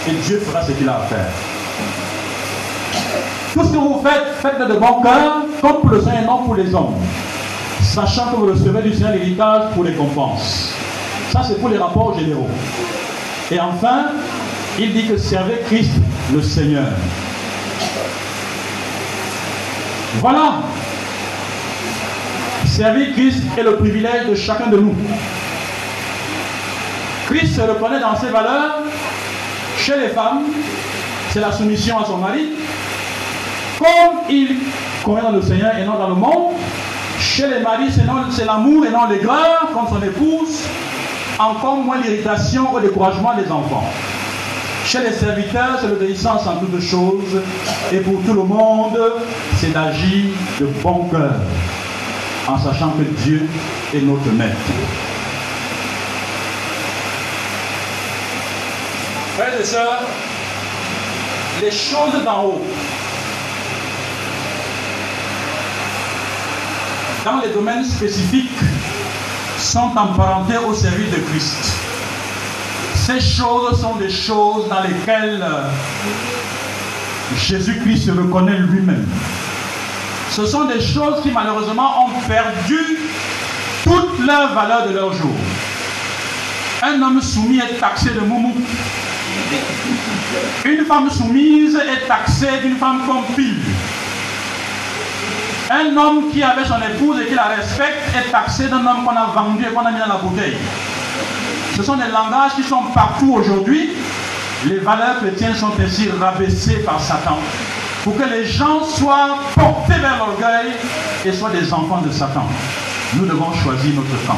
Et Dieu fera ce qu'il a à faire. Tout ce que vous faites, faites-le de bon cœur, comme pour le Seigneur et non pour les hommes. Sachant que vous recevez du Seigneur l'héritage pour les compenses. Ça, c'est pour les rapports généraux. Et enfin, il dit que servez Christ le Seigneur. Voilà. Servir Christ est le privilège de chacun de nous. Christ se reconnaît dans ses valeurs. Chez les femmes, c'est la soumission à son mari. Comme il convient dans le Seigneur et non dans le monde, chez les maris, c'est l'amour et non l'aigreur, comme son épouse, encore moins l'irritation ou le découragement des enfants. Chez les serviteurs, c'est l'obéissance en toutes choses, et pour tout le monde, c'est d'agir de bon cœur, en sachant que Dieu est notre maître. Frères et sœurs, les choses d'en haut dans les domaines spécifiques, sont emparentés au service de Christ. Ces choses sont des choses dans lesquelles Jésus-Christ se reconnaît lui-même. Ce sont des choses qui malheureusement ont perdu toute leur valeur de leur jour. Un homme soumis est taxé de moumou. Une femme soumise est taxée d'une femme compile. Un homme qui avait son épouse et qui la respecte est taxé d'un homme qu'on a vendu et qu'on a mis dans la bouteille. Ce sont des langages qui sont partout aujourd'hui. Les valeurs chrétiennes sont ainsi rabaissées par Satan pour que les gens soient portés vers l'orgueil et soient des enfants de Satan. Nous devons choisir notre camp.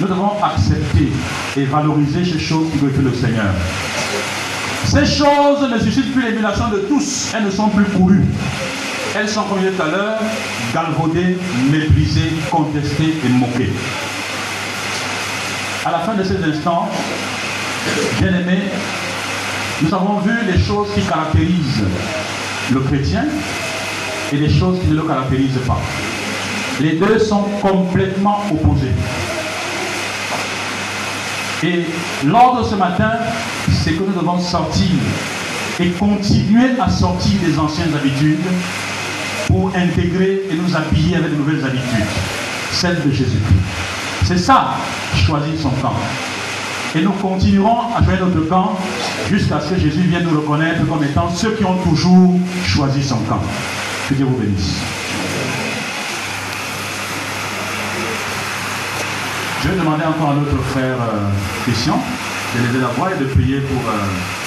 Nous devons accepter et valoriser ces choses qui glorifient le Seigneur. Ces choses ne suscitent plus l'émulation de tous. Elles ne sont plus courues. Elles sont, comme je tout à l'heure, galvaudées, méprisées, contestées et moquées. À la fin de ces instants, bien aimés, nous avons vu les choses qui caractérisent le chrétien et les choses qui ne le caractérisent pas. Les deux sont complètement opposés. Et l'ordre ce matin, c'est que nous devons sortir et continuer à sortir des anciennes habitudes pour intégrer et nous habiller avec de nouvelles habitudes, celles de Jésus-Christ. C'est ça, choisir son camp. Et nous continuerons à faire notre camp jusqu'à ce que Jésus vienne nous reconnaître comme étant ceux qui ont toujours choisi son camp. Que Dieu vous bénisse. Je vais demander encore à notre frère euh, Christian de lever la voix et de prier pour... Euh,